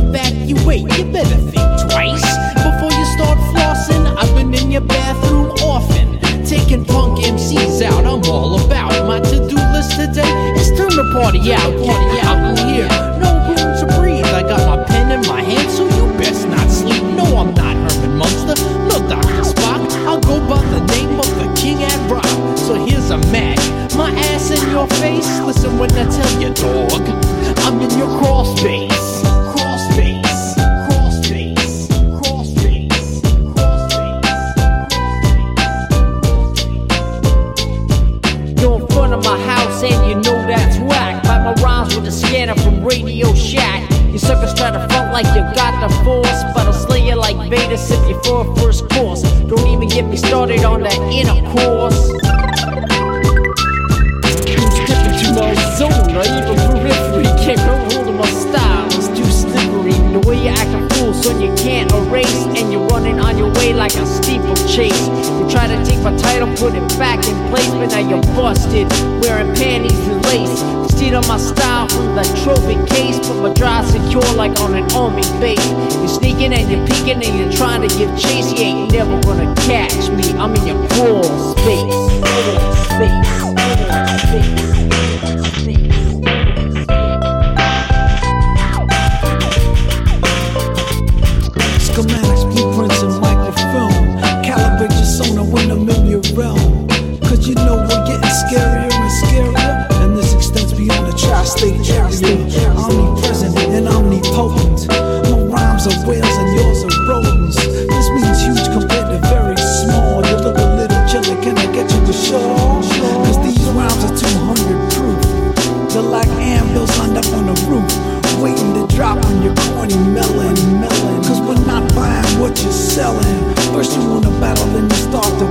back, you wait, you better think twice. Before you start flossing, I've been in your bathroom often. Taking punk MCs out, I'm all about. My to do list today is turn the party out. Party I'm here. No room to breathe. I got my pen in my hand, so you best not sleep. No, I'm not Herman Munster, no Dr. Spock. I'll go by the name of the King at Rock. So here's a match. My ass in your face. Listen when I tell you, dog. I'm in your crawl space. Like you got the force, but I'll slay you like Vader if you for a first course. Don't even get me started on that intercourse. You step into my zone, or even periphery. Can't get hold of my style, it's too slippery. The way you act a fool, son, you can't erase. And you're running on your way like a steeplechase. Try to take my title, put it back in place, but now you're busted. Wearing panties and lace. Stealing my style from the trophy case, put my drive secure like on an army base. You're sneaking and you're peeking and you're trying to give chase. You ain't never gonna catch me. I'm in your crawl Waiting to drop on your corny melon, melon. Cause we're not buying what you're selling. First you wanna battle, then you start to.